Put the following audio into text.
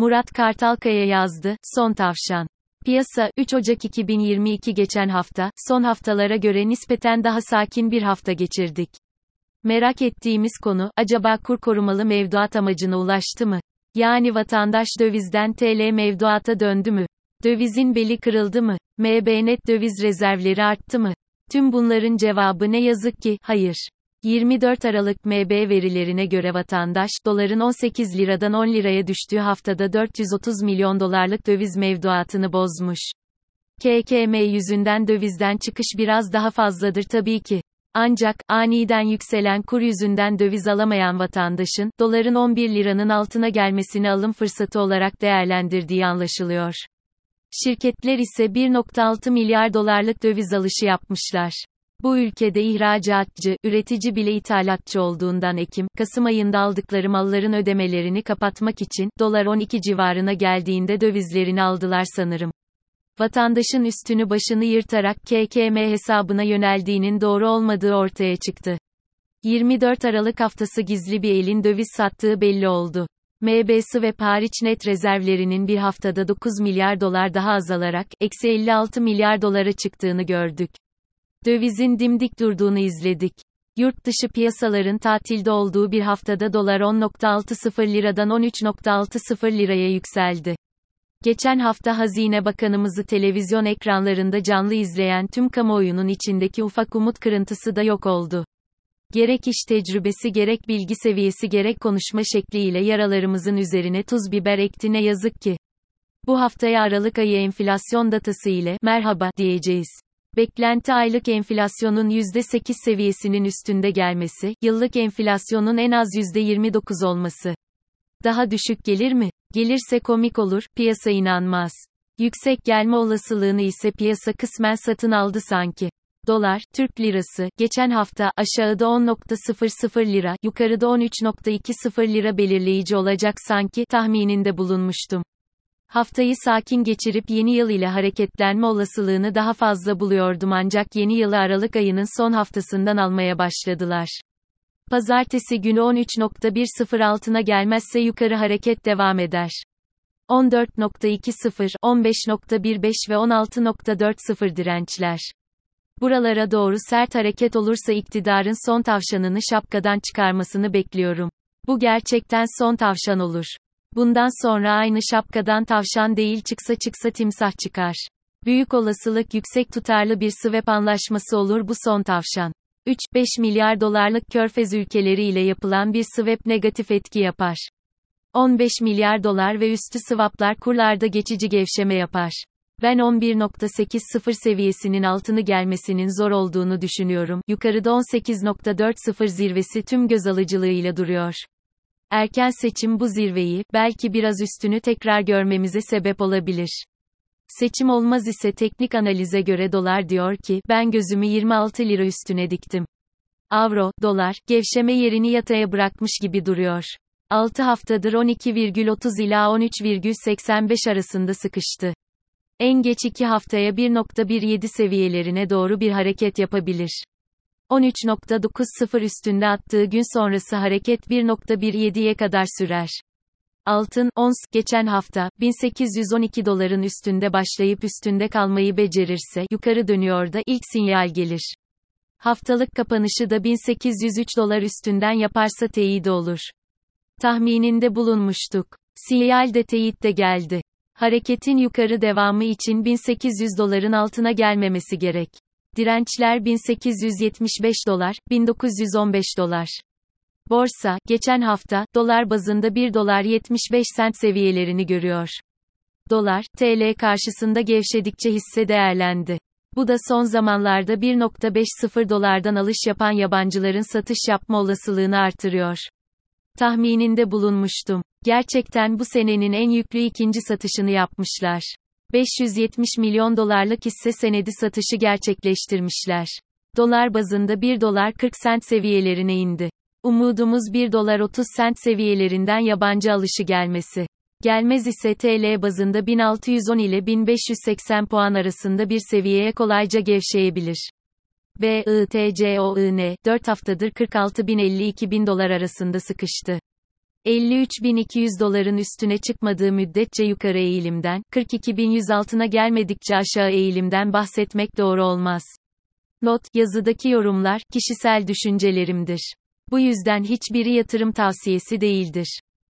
Murat Kartalkaya yazdı, Son Tavşan. Piyasa, 3 Ocak 2022 geçen hafta, son haftalara göre nispeten daha sakin bir hafta geçirdik. Merak ettiğimiz konu, acaba kur korumalı mevduat amacına ulaştı mı? Yani vatandaş dövizden TL mevduata döndü mü? Dövizin beli kırıldı mı? MB net döviz rezervleri arttı mı? Tüm bunların cevabı ne yazık ki, hayır. 24 Aralık MB verilerine göre vatandaş, doların 18 liradan 10 liraya düştüğü haftada 430 milyon dolarlık döviz mevduatını bozmuş. KKM yüzünden dövizden çıkış biraz daha fazladır tabii ki. Ancak, aniden yükselen kur yüzünden döviz alamayan vatandaşın, doların 11 liranın altına gelmesini alım fırsatı olarak değerlendirdiği anlaşılıyor. Şirketler ise 1.6 milyar dolarlık döviz alışı yapmışlar. Bu ülkede ihracatçı, üretici bile ithalatçı olduğundan Ekim, Kasım ayında aldıkları malların ödemelerini kapatmak için, dolar 12 civarına geldiğinde dövizlerini aldılar sanırım. Vatandaşın üstünü başını yırtarak KKM hesabına yöneldiğinin doğru olmadığı ortaya çıktı. 24 Aralık haftası gizli bir elin döviz sattığı belli oldu. MBS ve hariç net rezervlerinin bir haftada 9 milyar dolar daha azalarak, eksi 56 milyar dolara çıktığını gördük. Dövizin dimdik durduğunu izledik. Yurt dışı piyasaların tatilde olduğu bir haftada dolar 10.60 liradan 13.60 liraya yükseldi. Geçen hafta Hazine Bakanımızı televizyon ekranlarında canlı izleyen tüm kamuoyunun içindeki ufak umut kırıntısı da yok oldu. Gerek iş tecrübesi gerek bilgi seviyesi gerek konuşma şekliyle yaralarımızın üzerine tuz biber ekti ne yazık ki. Bu haftaya Aralık ayı enflasyon datası ile merhaba diyeceğiz. Beklenti aylık enflasyonun %8 seviyesinin üstünde gelmesi, yıllık enflasyonun en az %29 olması. Daha düşük gelir mi? Gelirse komik olur, piyasa inanmaz. Yüksek gelme olasılığını ise piyasa kısmen satın aldı sanki. Dolar, Türk lirası, geçen hafta, aşağıda 10.00 lira, yukarıda 13.20 lira belirleyici olacak sanki, tahmininde bulunmuştum. Haftayı sakin geçirip yeni yıl ile hareketlenme olasılığını daha fazla buluyordum ancak yeni yılı Aralık ayının son haftasından almaya başladılar. Pazartesi günü 13.10 altına gelmezse yukarı hareket devam eder. 14.20, 15.15 ve 16.40 dirençler. Buralara doğru sert hareket olursa iktidarın son tavşanını şapkadan çıkarmasını bekliyorum. Bu gerçekten son tavşan olur. Bundan sonra aynı şapkadan tavşan değil çıksa çıksa timsah çıkar. Büyük olasılık yüksek tutarlı bir swap anlaşması olur bu son tavşan. 3-5 milyar dolarlık körfez ülkeleri ile yapılan bir swap negatif etki yapar. 15 milyar dolar ve üstü swaplar kurlarda geçici gevşeme yapar. Ben 11.80 seviyesinin altını gelmesinin zor olduğunu düşünüyorum. Yukarıda 18.40 zirvesi tüm göz alıcılığıyla duruyor. Erken seçim bu zirveyi, belki biraz üstünü tekrar görmemize sebep olabilir. Seçim olmaz ise teknik analize göre dolar diyor ki, ben gözümü 26 lira üstüne diktim. Avro, dolar, gevşeme yerini yataya bırakmış gibi duruyor. 6 haftadır 12,30 ila 13,85 arasında sıkıştı. En geç 2 haftaya 1.17 seviyelerine doğru bir hareket yapabilir. 13.90 üstünde attığı gün sonrası hareket 1.17'ye kadar sürer. Altın, ons, geçen hafta, 1812 doların üstünde başlayıp üstünde kalmayı becerirse, yukarı dönüyor da, ilk sinyal gelir. Haftalık kapanışı da 1803 dolar üstünden yaparsa teyit olur. Tahmininde bulunmuştuk. Sinyal de teyit de geldi. Hareketin yukarı devamı için 1800 doların altına gelmemesi gerek. Dirençler 1875 dolar, 1915 dolar. Borsa, geçen hafta, dolar bazında 1 dolar 75 sent seviyelerini görüyor. Dolar, TL karşısında gevşedikçe hisse değerlendi. Bu da son zamanlarda 1.50 dolardan alış yapan yabancıların satış yapma olasılığını artırıyor. Tahmininde bulunmuştum. Gerçekten bu senenin en yüklü ikinci satışını yapmışlar. 570 milyon dolarlık hisse senedi satışı gerçekleştirmişler. Dolar bazında 1 dolar 40 sent seviyelerine indi. Umudumuz 1 dolar 30 sent seviyelerinden yabancı alışı gelmesi. Gelmez ise TL bazında 1610 ile 1580 puan arasında bir seviyeye kolayca gevşeyebilir. BITCOIN, 4 haftadır 46.052 bin dolar arasında sıkıştı. 53.200 doların üstüne çıkmadığı müddetçe yukarı eğilimden, 42.100 altına gelmedikçe aşağı eğilimden bahsetmek doğru olmaz. Not, yazıdaki yorumlar, kişisel düşüncelerimdir. Bu yüzden hiçbiri yatırım tavsiyesi değildir.